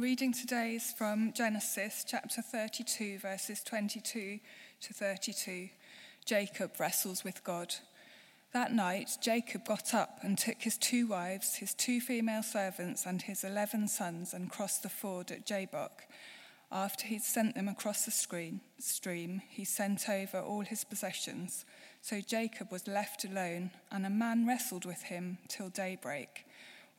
Reading today is from Genesis chapter 32, verses 22 to 32. Jacob wrestles with God. That night, Jacob got up and took his two wives, his two female servants, and his eleven sons and crossed the ford at Jabbok. After he'd sent them across the stream, stream, he sent over all his possessions. So Jacob was left alone, and a man wrestled with him till daybreak.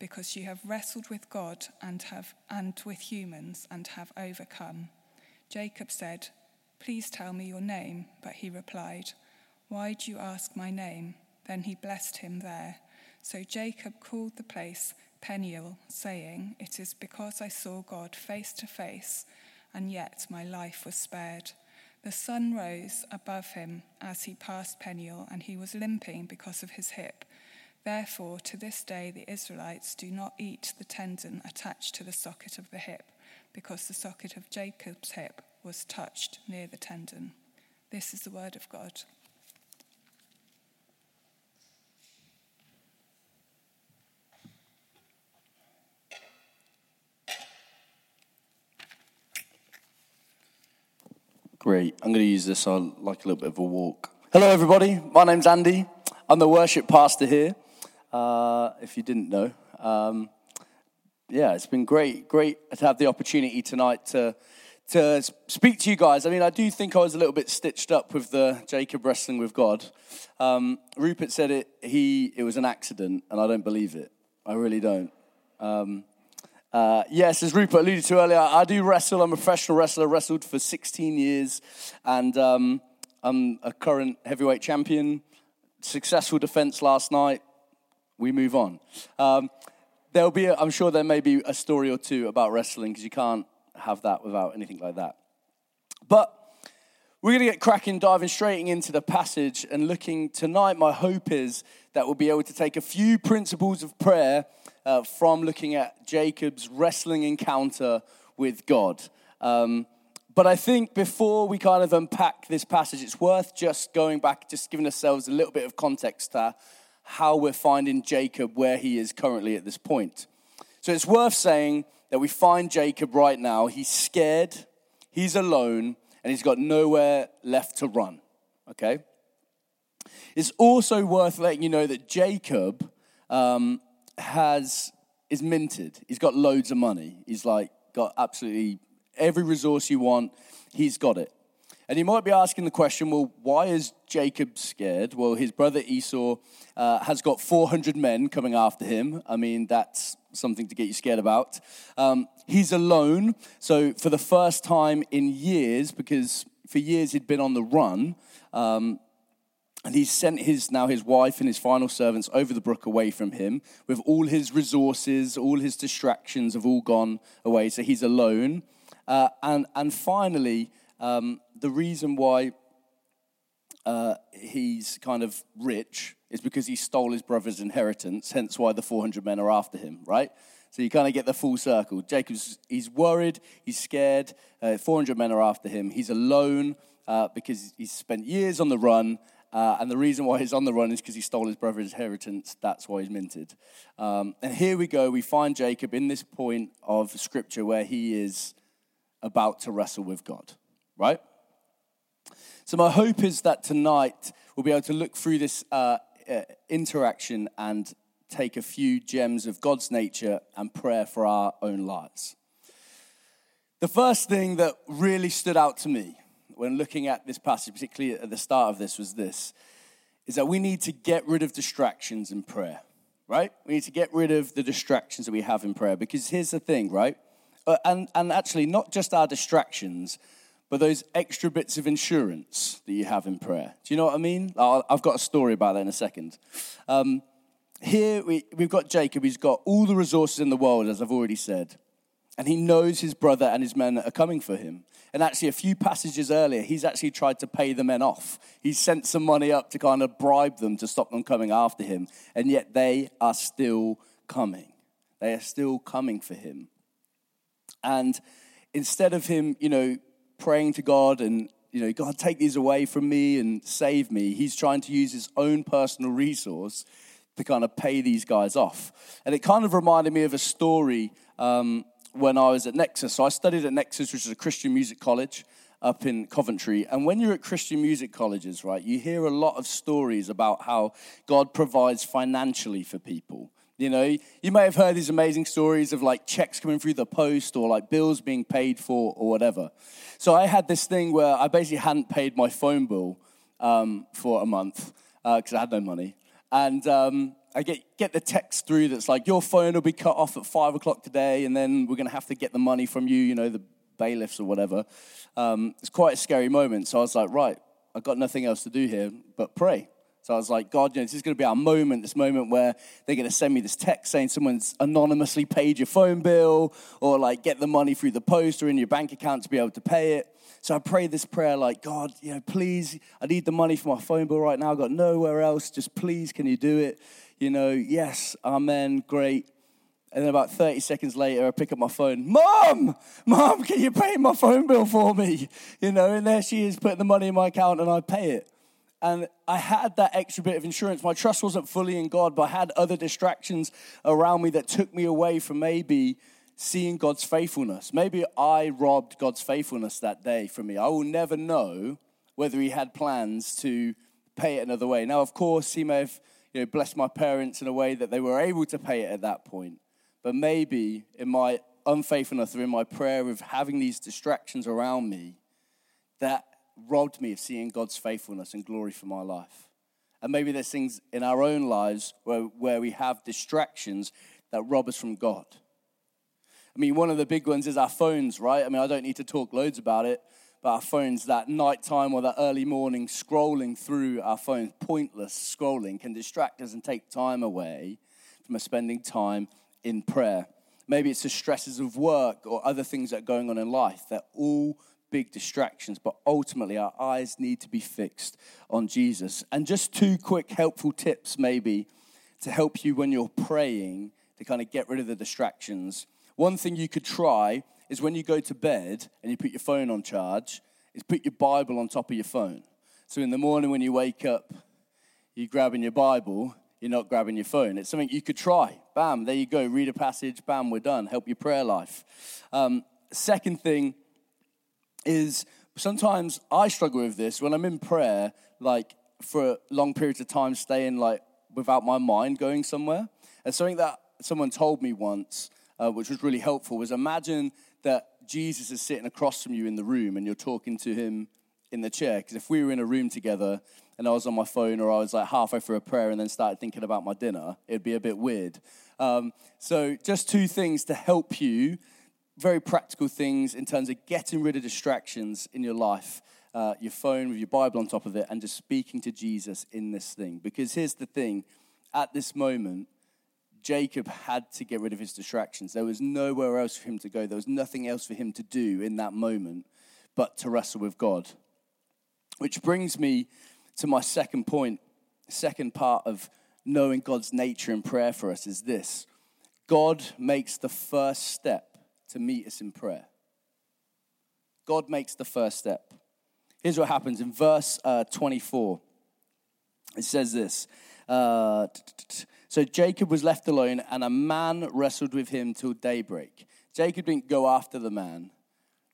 because you have wrestled with God and, have, and with humans and have overcome. Jacob said, Please tell me your name. But he replied, Why do you ask my name? Then he blessed him there. So Jacob called the place Peniel, saying, It is because I saw God face to face, and yet my life was spared. The sun rose above him as he passed Peniel, and he was limping because of his hip. Therefore, to this day, the Israelites do not eat the tendon attached to the socket of the hip, because the socket of Jacob's hip was touched near the tendon. This is the word of God. Great. I'm going to use this on like a little bit of a walk. Hello, everybody. My name's Andy. I'm the worship pastor here uh, if you didn't know. Um, yeah, it's been great, great to have the opportunity tonight to to speak to you guys. I mean, I do think I was a little bit stitched up with the Jacob wrestling with God. Um, Rupert said it he it was an accident, and I don't believe it. I really don't. Um, uh, yes, as Rupert alluded to earlier, I do wrestle. I'm a professional wrestler. Wrestled for 16 years, and um, I'm a current heavyweight champion. Successful defense last night we move on. Um, there'll be, i I'm sure there may be a story or two about wrestling because you can't have that without anything like that. But we're going to get cracking, diving straight into the passage and looking tonight. My hope is that we'll be able to take a few principles of prayer uh, from looking at Jacob's wrestling encounter with God. Um, but I think before we kind of unpack this passage, it's worth just going back, just giving ourselves a little bit of context to how we're finding Jacob where he is currently at this point. So it's worth saying that we find Jacob right now. He's scared, he's alone, and he's got nowhere left to run. Okay? It's also worth letting you know that Jacob um, has is minted. He's got loads of money. He's like got absolutely every resource you want. He's got it. And you might be asking the question, well, why is Jacob scared? Well, his brother Esau uh, has got 400 men coming after him. I mean, that's something to get you scared about. Um, he's alone. So, for the first time in years, because for years he'd been on the run, um, and he sent his now his wife and his final servants over the brook away from him, with all his resources, all his distractions have all gone away. So he's alone. Uh, and and finally, um, the reason why uh, he's kind of rich is because he stole his brother's inheritance, hence why the 400 men are after him, right? So you kind of get the full circle. Jacob's, he's worried, he's scared, uh, 400 men are after him. He's alone uh, because he's spent years on the run, uh, and the reason why he's on the run is because he stole his brother's inheritance. That's why he's minted. Um, and here we go. We find Jacob in this point of scripture where he is about to wrestle with God, right? So, my hope is that tonight we'll be able to look through this uh, uh, interaction and take a few gems of God's nature and prayer for our own lives. The first thing that really stood out to me when looking at this passage, particularly at the start of this, was this is that we need to get rid of distractions in prayer, right? We need to get rid of the distractions that we have in prayer because here's the thing, right? Uh, and, and actually, not just our distractions, but those extra bits of insurance that you have in prayer. Do you know what I mean? I've got a story about that in a second. Um, here we, we've got Jacob, he's got all the resources in the world, as I've already said. and he knows his brother and his men are coming for him. And actually, a few passages earlier, he's actually tried to pay the men off. He's sent some money up to kind of bribe them to stop them coming after him. And yet they are still coming. They are still coming for him. And instead of him, you know, praying to God and, you know, God, take these away from me and save me, he's trying to use his own personal resource to kind of pay these guys off. And it kind of reminded me of a story um, when I was at Nexus. So I studied at Nexus, which is a Christian music college up in Coventry. And when you're at Christian music colleges, right, you hear a lot of stories about how God provides financially for people. You know, you may have heard these amazing stories of like checks coming through the post or like bills being paid for or whatever. So I had this thing where I basically hadn't paid my phone bill um, for a month because uh, I had no money. And um, I get, get the text through that's like, your phone will be cut off at five o'clock today, and then we're going to have to get the money from you, you know, the bailiffs or whatever. Um, it's quite a scary moment. So I was like, right, I've got nothing else to do here but pray. So I was like, God, you know, this is going to be our moment, this moment where they're going to send me this text saying someone's anonymously paid your phone bill or like get the money through the post or in your bank account to be able to pay it. So I prayed this prayer like, God, you know, please, I need the money for my phone bill right now. I've got nowhere else. Just please, can you do it? you know, yes, amen, great. And then about 30 seconds later, I pick up my phone. Mom, mom, can you pay my phone bill for me? You know, and there she is putting the money in my account and I pay it. And I had that extra bit of insurance. My trust wasn't fully in God, but I had other distractions around me that took me away from maybe seeing God's faithfulness. Maybe I robbed God's faithfulness that day from me. I will never know whether He had plans to pay it another way. Now, of course, He may have you know, blessed my parents in a way that they were able to pay it at that point. But maybe in my unfaithfulness or in my prayer of having these distractions around me, that robbed me of seeing God's faithfulness and glory for my life. And maybe there's things in our own lives where, where we have distractions that rob us from God. I mean, one of the big ones is our phones, right? I mean, I don't need to talk loads about it, but our phones, that nighttime or that early morning scrolling through our phones, pointless scrolling, can distract us and take time away from us spending time in prayer. Maybe it's the stresses of work or other things that are going on in life. They're all big distractions, but ultimately our eyes need to be fixed on Jesus. And just two quick helpful tips, maybe, to help you when you're praying to kind of get rid of the distractions. One thing you could try is when you go to bed and you put your phone on charge, is put your Bible on top of your phone. So in the morning when you wake up, you're grabbing your Bible, you're not grabbing your phone. It's something you could try. Bam, there you go. Read a passage, bam, we're done. Help your prayer life. Um, second thing is sometimes I struggle with this when I'm in prayer, like for long periods of time, staying like without my mind going somewhere. And something that someone told me once, uh, which was really helpful, was imagine that Jesus is sitting across from you in the room and you're talking to him in the chair. Because if we were in a room together and I was on my phone or I was like halfway through a prayer and then started thinking about my dinner, it'd be a bit weird. Um, so, just two things to help you, very practical things in terms of getting rid of distractions in your life. Uh, your phone with your Bible on top of it, and just speaking to Jesus in this thing. Because here's the thing at this moment, Jacob had to get rid of his distractions. There was nowhere else for him to go. There was nothing else for him to do in that moment but to wrestle with God. Which brings me to my second point, second part of knowing God's nature in prayer for us is this God makes the first step to meet us in prayer. God makes the first step. Here's what happens in verse uh, 24. It says this. Uh, so Jacob was left alone, and a man wrestled with him till daybreak. Jacob didn't go after the man,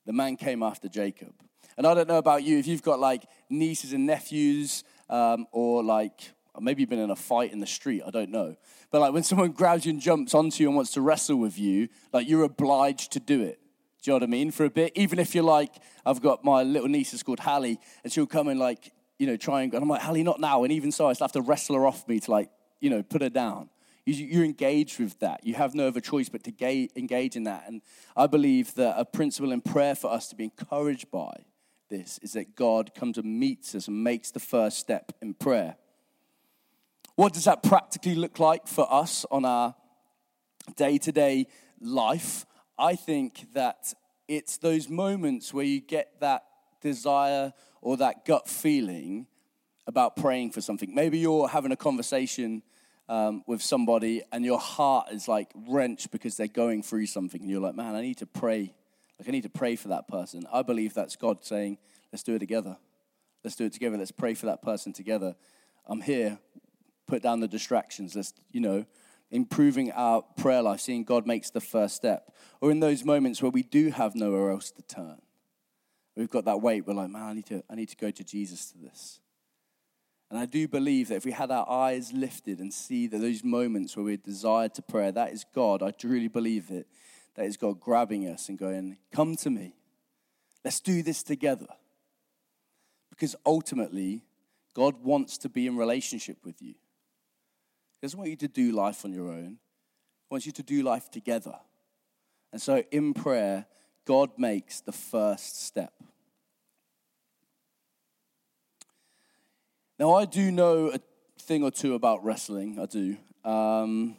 the man came after Jacob. And I don't know about you, if you've got like nieces and nephews, um, or like maybe you've been in a fight in the street, I don't know. But like when someone grabs you and jumps onto you and wants to wrestle with you, like you're obliged to do it. Do you know what I mean? For a bit, even if you're like, I've got my little niece is called Hallie, and she'll come and like, you know, try and, and I'm like, Hallie, not now. And even so, I still have to wrestle her off me to like you know, put her down. You're engaged with that. You have no other choice but to engage in that. And I believe that a principle in prayer for us to be encouraged by this is that God comes and meets us and makes the first step in prayer. What does that practically look like for us on our day to day life? I think that it's those moments where you get that desire or that gut feeling about praying for something. Maybe you're having a conversation um, with somebody and your heart is like wrenched because they're going through something and you're like, man, I need to pray. Like, I need to pray for that person. I believe that's God saying, let's do it together. Let's do it together. Let's pray for that person together. I'm here. Put down the distractions. Let's, you know, improving our prayer life, seeing God makes the first step. Or in those moments where we do have nowhere else to turn. We've got that weight. We're like, man, I need to, I need to go to Jesus to this. And I do believe that if we had our eyes lifted and see that those moments where we're desired to pray, that is God. I truly believe it. That is God grabbing us and going, Come to me. Let's do this together. Because ultimately, God wants to be in relationship with you. He doesn't want you to do life on your own, He wants you to do life together. And so in prayer, God makes the first step. Now, I do know a thing or two about wrestling, I do. Um,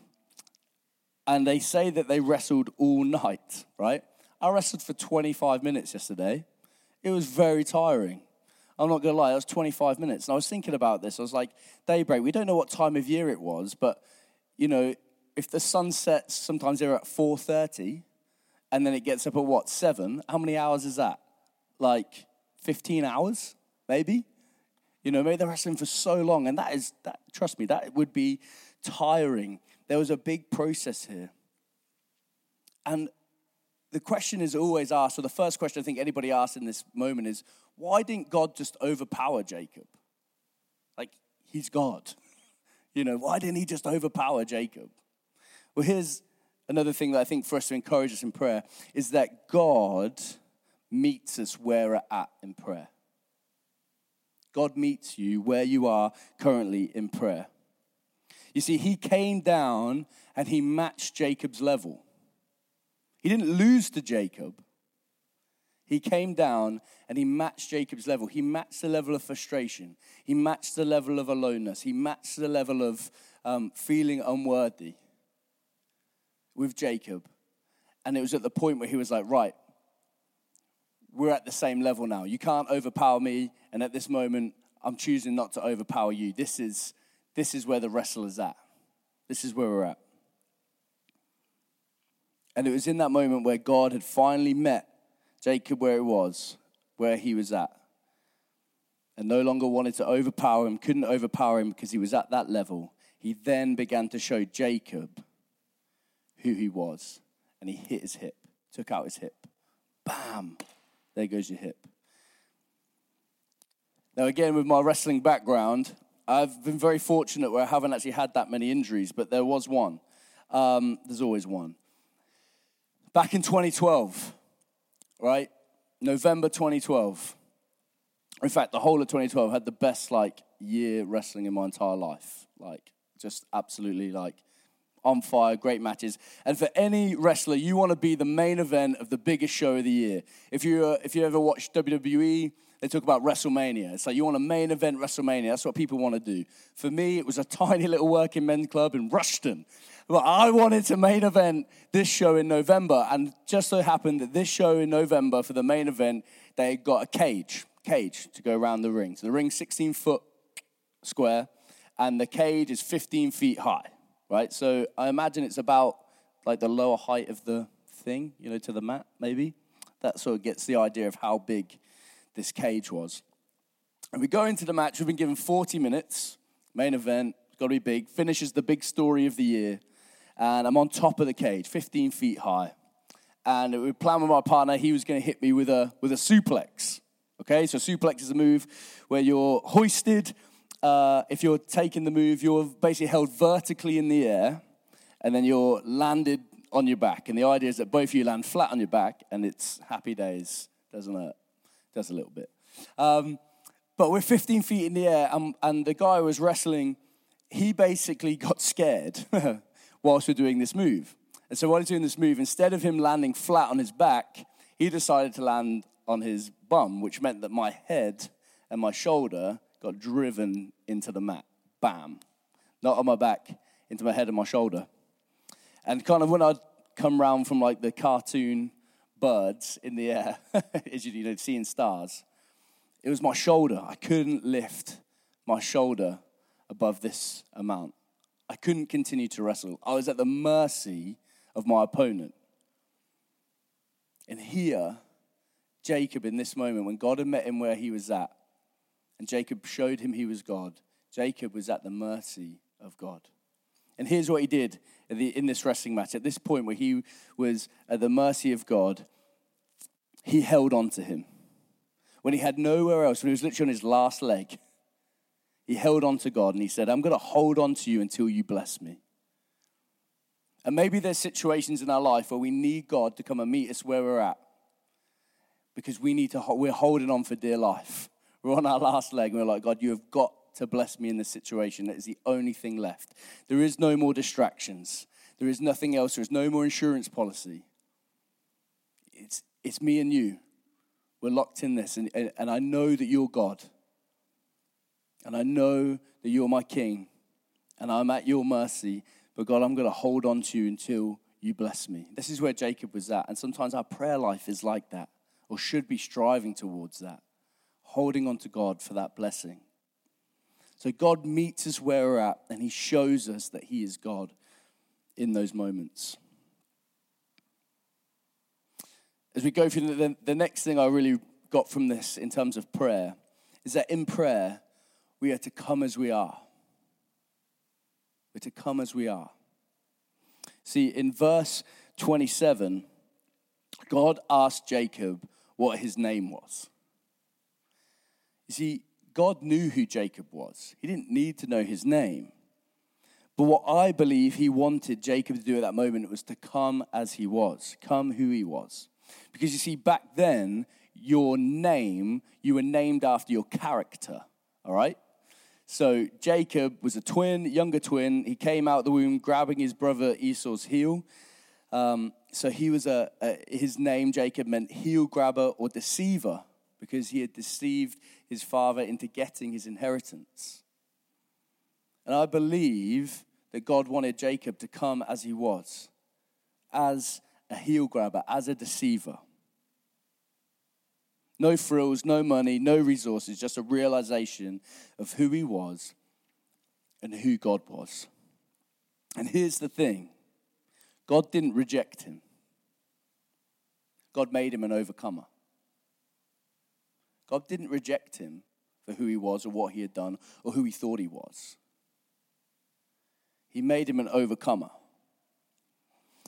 and they say that they wrestled all night, right? I wrestled for 25 minutes yesterday. It was very tiring. I'm not going to lie, it was 25 minutes. And I was thinking about this. I was like, daybreak, we don't know what time of year it was, but, you know, if the sun sets, sometimes they're at 4.30, and then it gets up at what, 7? How many hours is that? Like 15 hours, maybe? You know, maybe they're wrestling for so long, and that is that. Trust me, that would be tiring. There was a big process here, and the question is always asked. or the first question I think anybody asks in this moment is, why didn't God just overpower Jacob? Like he's God, you know. Why didn't he just overpower Jacob? Well, here's another thing that I think for us to encourage us in prayer is that God meets us where we're at in prayer. God meets you where you are currently in prayer. You see, he came down and he matched Jacob's level. He didn't lose to Jacob. He came down and he matched Jacob's level. He matched the level of frustration. He matched the level of aloneness. He matched the level of um, feeling unworthy with Jacob. And it was at the point where he was like, right, we're at the same level now. You can't overpower me, and at this moment, I'm choosing not to overpower you. This is, this is where the wrestle is at. This is where we're at. And it was in that moment where God had finally met Jacob where he was, where he was at, and no longer wanted to overpower him, couldn't overpower him because he was at that level. He then began to show Jacob who he was, and he hit his hip, took out his hip. Bam! There goes your hip. Now, again, with my wrestling background, I've been very fortunate where I haven't actually had that many injuries, but there was one. Um, there's always one. Back in 2012, right? November 2012. In fact, the whole of 2012 had the best like year wrestling in my entire life. Like, just absolutely like on fire, great matches. And for any wrestler, you want to be the main event of the biggest show of the year. If you if you ever watched WWE, they talk about WrestleMania. It's like you want a main event WrestleMania. That's what people want to do. For me, it was a tiny little working men's club in Rushton. But I wanted to main event this show in November, and just so happened that this show in November for the main event, they got a cage, cage to go around the ring. So the ring's 16 foot square, and the cage is 15 feet high right? So I imagine it's about like the lower height of the thing, you know, to the mat, maybe. That sort of gets the idea of how big this cage was. And we go into the match, we've been given 40 minutes, main event, got to be big, finishes the big story of the year. And I'm on top of the cage, 15 feet high. And we planned with my partner, he was going to hit me with a, with a suplex. Okay, so suplex is a move where you're hoisted uh, if you're taking the move, you're basically held vertically in the air, and then you're landed on your back. And the idea is that both of you land flat on your back, and it's happy days. Doesn't hurt. Does a little bit. Um, but we're 15 feet in the air, and, and the guy was wrestling, he basically got scared whilst we're doing this move. And so while he's doing this move, instead of him landing flat on his back, he decided to land on his bum, which meant that my head and my shoulder got driven into the mat. Bam. Not on my back, into my head and my shoulder. And kind of when I'd come round from like the cartoon birds in the air, as you know, seeing stars. It was my shoulder. I couldn't lift my shoulder above this amount. I couldn't continue to wrestle. I was at the mercy of my opponent. And here, Jacob, in this moment, when God had met him where he was at, and Jacob showed him he was God, Jacob was at the mercy of God. And here's what he did in this wrestling match. At this point where he was at the mercy of God, he held on to him. When he had nowhere else, when he was literally on his last leg, he held on to God and he said, I'm going to hold on to you until you bless me. And maybe there's situations in our life where we need God to come and meet us where we're at because we need to, we're holding on for dear life. We're on our last leg and we're like, God, you have got to bless me in this situation. That is the only thing left. There is no more distractions. There is nothing else. There is no more insurance policy. It's, it's me and you. We're locked in this. And, and, and I know that you're God. And I know that you're my King. And I'm at your mercy. But God, I'm going to hold on to you until you bless me. This is where Jacob was at. And sometimes our prayer life is like that, or should be striving towards that, holding on to God for that blessing. So God meets us where we're at, and He shows us that He is God in those moments. As we go through the, the next thing I really got from this in terms of prayer is that in prayer, we are to come as we are. We're to come as we are. See, in verse 27, God asked Jacob what his name was. You see, God knew who Jacob was, he didn't need to know his name. But what I believe he wanted Jacob to do at that moment was to come as he was, come who he was. Because you see, back then, your name, you were named after your character, all right? So Jacob was a twin, younger twin. He came out the womb grabbing his brother Esau's heel. Um, so he was a, a, his name, Jacob, meant heel grabber or deceiver because he had deceived his father into getting his inheritance. And I believe that God wanted Jacob to come as he was, as a heel grabber, as a deceiver. No frills, no money, no resources, just a realization of who he was and who God was. And here's the thing God didn't reject him, God made him an overcomer. God didn't reject him for who he was or what he had done or who he thought he was. He made him an overcomer.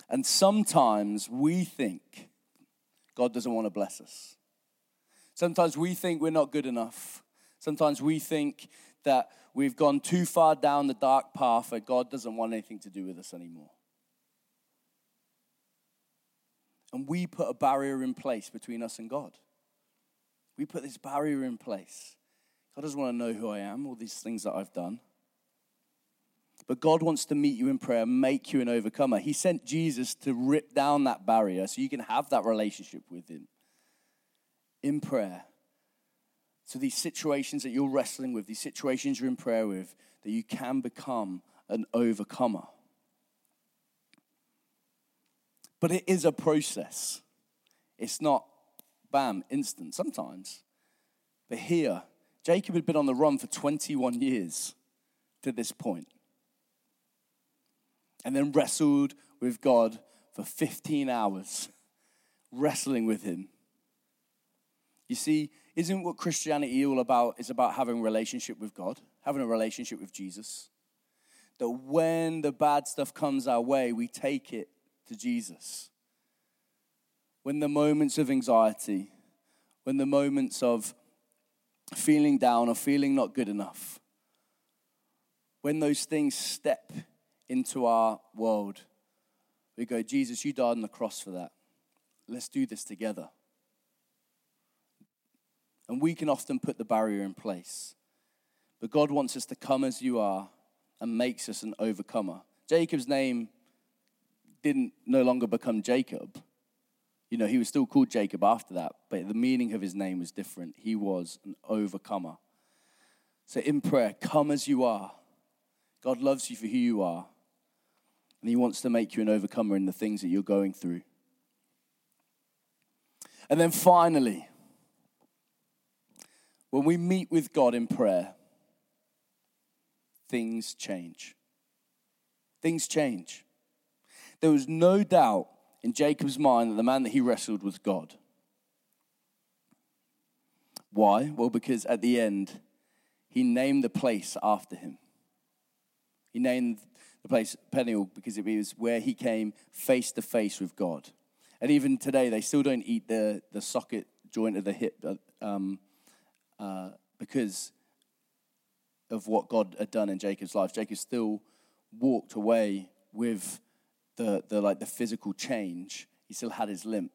And sometimes we think God doesn't want to bless us. Sometimes we think we're not good enough. Sometimes we think that we've gone too far down the dark path where God doesn't want anything to do with us anymore. And we put a barrier in place between us and God. We put this barrier in place. God doesn't want to know who I am, all these things that I've done. But God wants to meet you in prayer, make you an overcomer. He sent Jesus to rip down that barrier so you can have that relationship with Him in prayer. So, these situations that you're wrestling with, these situations you're in prayer with, that you can become an overcomer. But it is a process. It's not bam, instant sometimes. But here, Jacob had been on the run for 21 years to this point, and then wrestled with God for 15 hours, wrestling with Him. You see, isn't what Christianity all about? Is about having relationship with God, having a relationship with Jesus. That when the bad stuff comes our way, we take it to Jesus when the moments of anxiety, when the moments of feeling down or feeling not good enough, when those things step into our world, we go, Jesus, you died on the cross for that. Let's do this together. And we can often put the barrier in place. But God wants us to come as you are and makes us an overcomer. Jacob's name didn't no longer become Jacob you know, he was still called Jacob after that, but the meaning of his name was different. He was an overcomer. So in prayer, come as you are. God loves you for who you are. And He wants to make you an overcomer in the things that you're going through. And then finally, when we meet with God in prayer, things change. Things change. There was no doubt in Jacob's mind that the man that he wrestled was God. Why? Well, because at the end, he named the place after him. He named the place Peniel because it was where he came face to face with God. And even today, they still don't eat the, the socket joint of the hip um, uh, because of what God had done in Jacob's life. Jacob still walked away with the, the like the physical change. He still had his limp.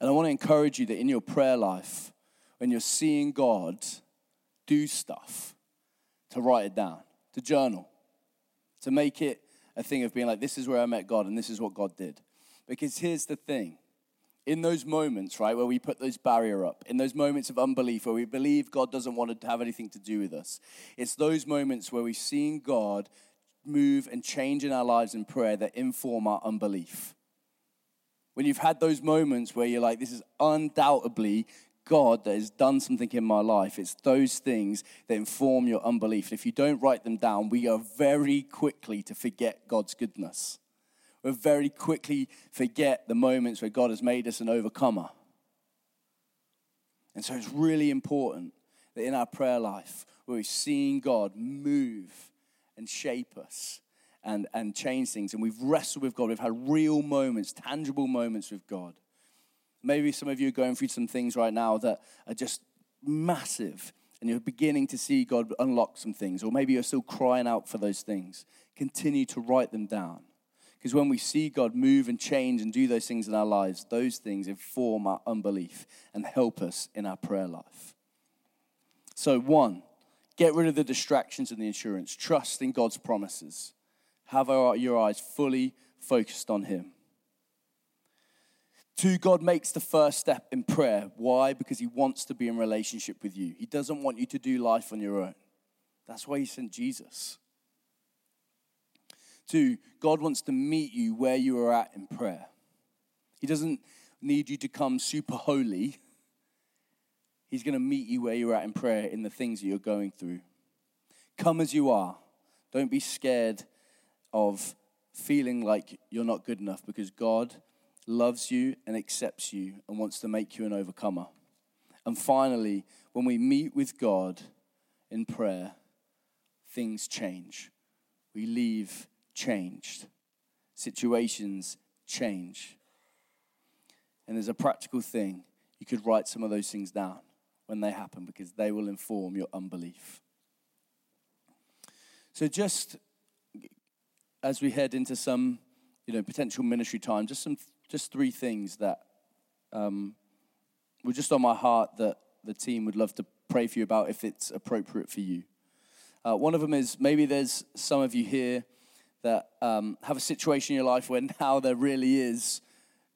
And I want to encourage you that in your prayer life, when you're seeing God do stuff, to write it down, to journal, to make it a thing of being like, this is where I met God and this is what God did. Because here's the thing in those moments, right, where we put those barrier up, in those moments of unbelief where we believe God doesn't want to have anything to do with us, it's those moments where we've seen God move and change in our lives in prayer that inform our unbelief. When you've had those moments where you're like, this is undoubtedly God that has done something in my life, it's those things that inform your unbelief. And if you don't write them down, we are very quickly to forget God's goodness. We very quickly forget the moments where God has made us an overcomer. And so it's really important that in our prayer life, we're seeing God move and shape us and, and change things, and we've wrestled with God, we've had real moments, tangible moments with God. Maybe some of you are going through some things right now that are just massive, and you're beginning to see God unlock some things, or maybe you're still crying out for those things. Continue to write them down. Because when we see God move and change and do those things in our lives, those things inform our unbelief and help us in our prayer life. So, one, get rid of the distractions and the insurance. Trust in God's promises. Have our, your eyes fully focused on Him. Two, God makes the first step in prayer. Why? Because He wants to be in relationship with you. He doesn't want you to do life on your own. That's why He sent Jesus. Two, God wants to meet you where you are at in prayer. He doesn't need you to come super holy. He's going to meet you where you're at in prayer in the things that you're going through. Come as you are. Don't be scared of feeling like you're not good enough because God loves you and accepts you and wants to make you an overcomer. And finally, when we meet with God in prayer, things change. We leave changed, situations change. And there's a practical thing. You could write some of those things down when they happen because they will inform your unbelief. So, just as we head into some, you know, potential ministry time, just some, just three things that um, were just on my heart that the team would love to pray for you about if it's appropriate for you. Uh, one of them is maybe there's some of you here that um, have a situation in your life where now there really is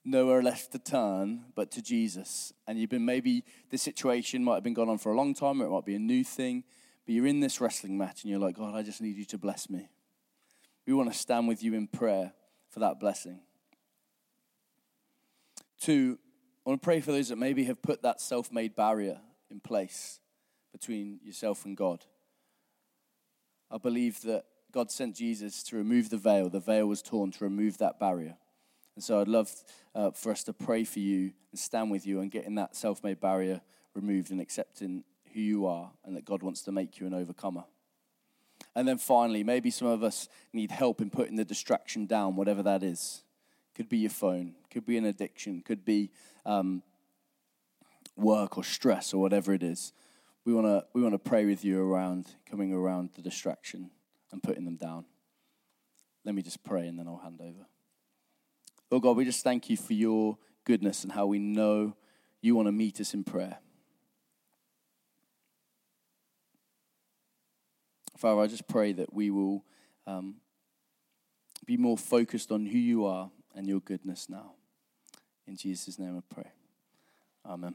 nowhere left to turn but to Jesus. And you've been maybe this situation might have been going on for a long time, or it might be a new thing, but you're in this wrestling match and you're like, God, I just need you to bless me. We want to stand with you in prayer for that blessing. Two, I want to pray for those that maybe have put that self made barrier in place between yourself and God. I believe that God sent Jesus to remove the veil. The veil was torn to remove that barrier. And so I'd love uh, for us to pray for you and stand with you and getting that self made barrier removed and accepting who you are and that God wants to make you an overcomer. And then finally, maybe some of us need help in putting the distraction down, whatever that is. Could be your phone, could be an addiction, could be um, work or stress or whatever it is. We want to we want to pray with you around coming around the distraction and putting them down. Let me just pray and then I'll hand over. Lord God, we just thank you for your goodness and how we know you want to meet us in prayer. Father, I just pray that we will um, be more focused on who you are and your goodness now. In Jesus' name I pray. Amen.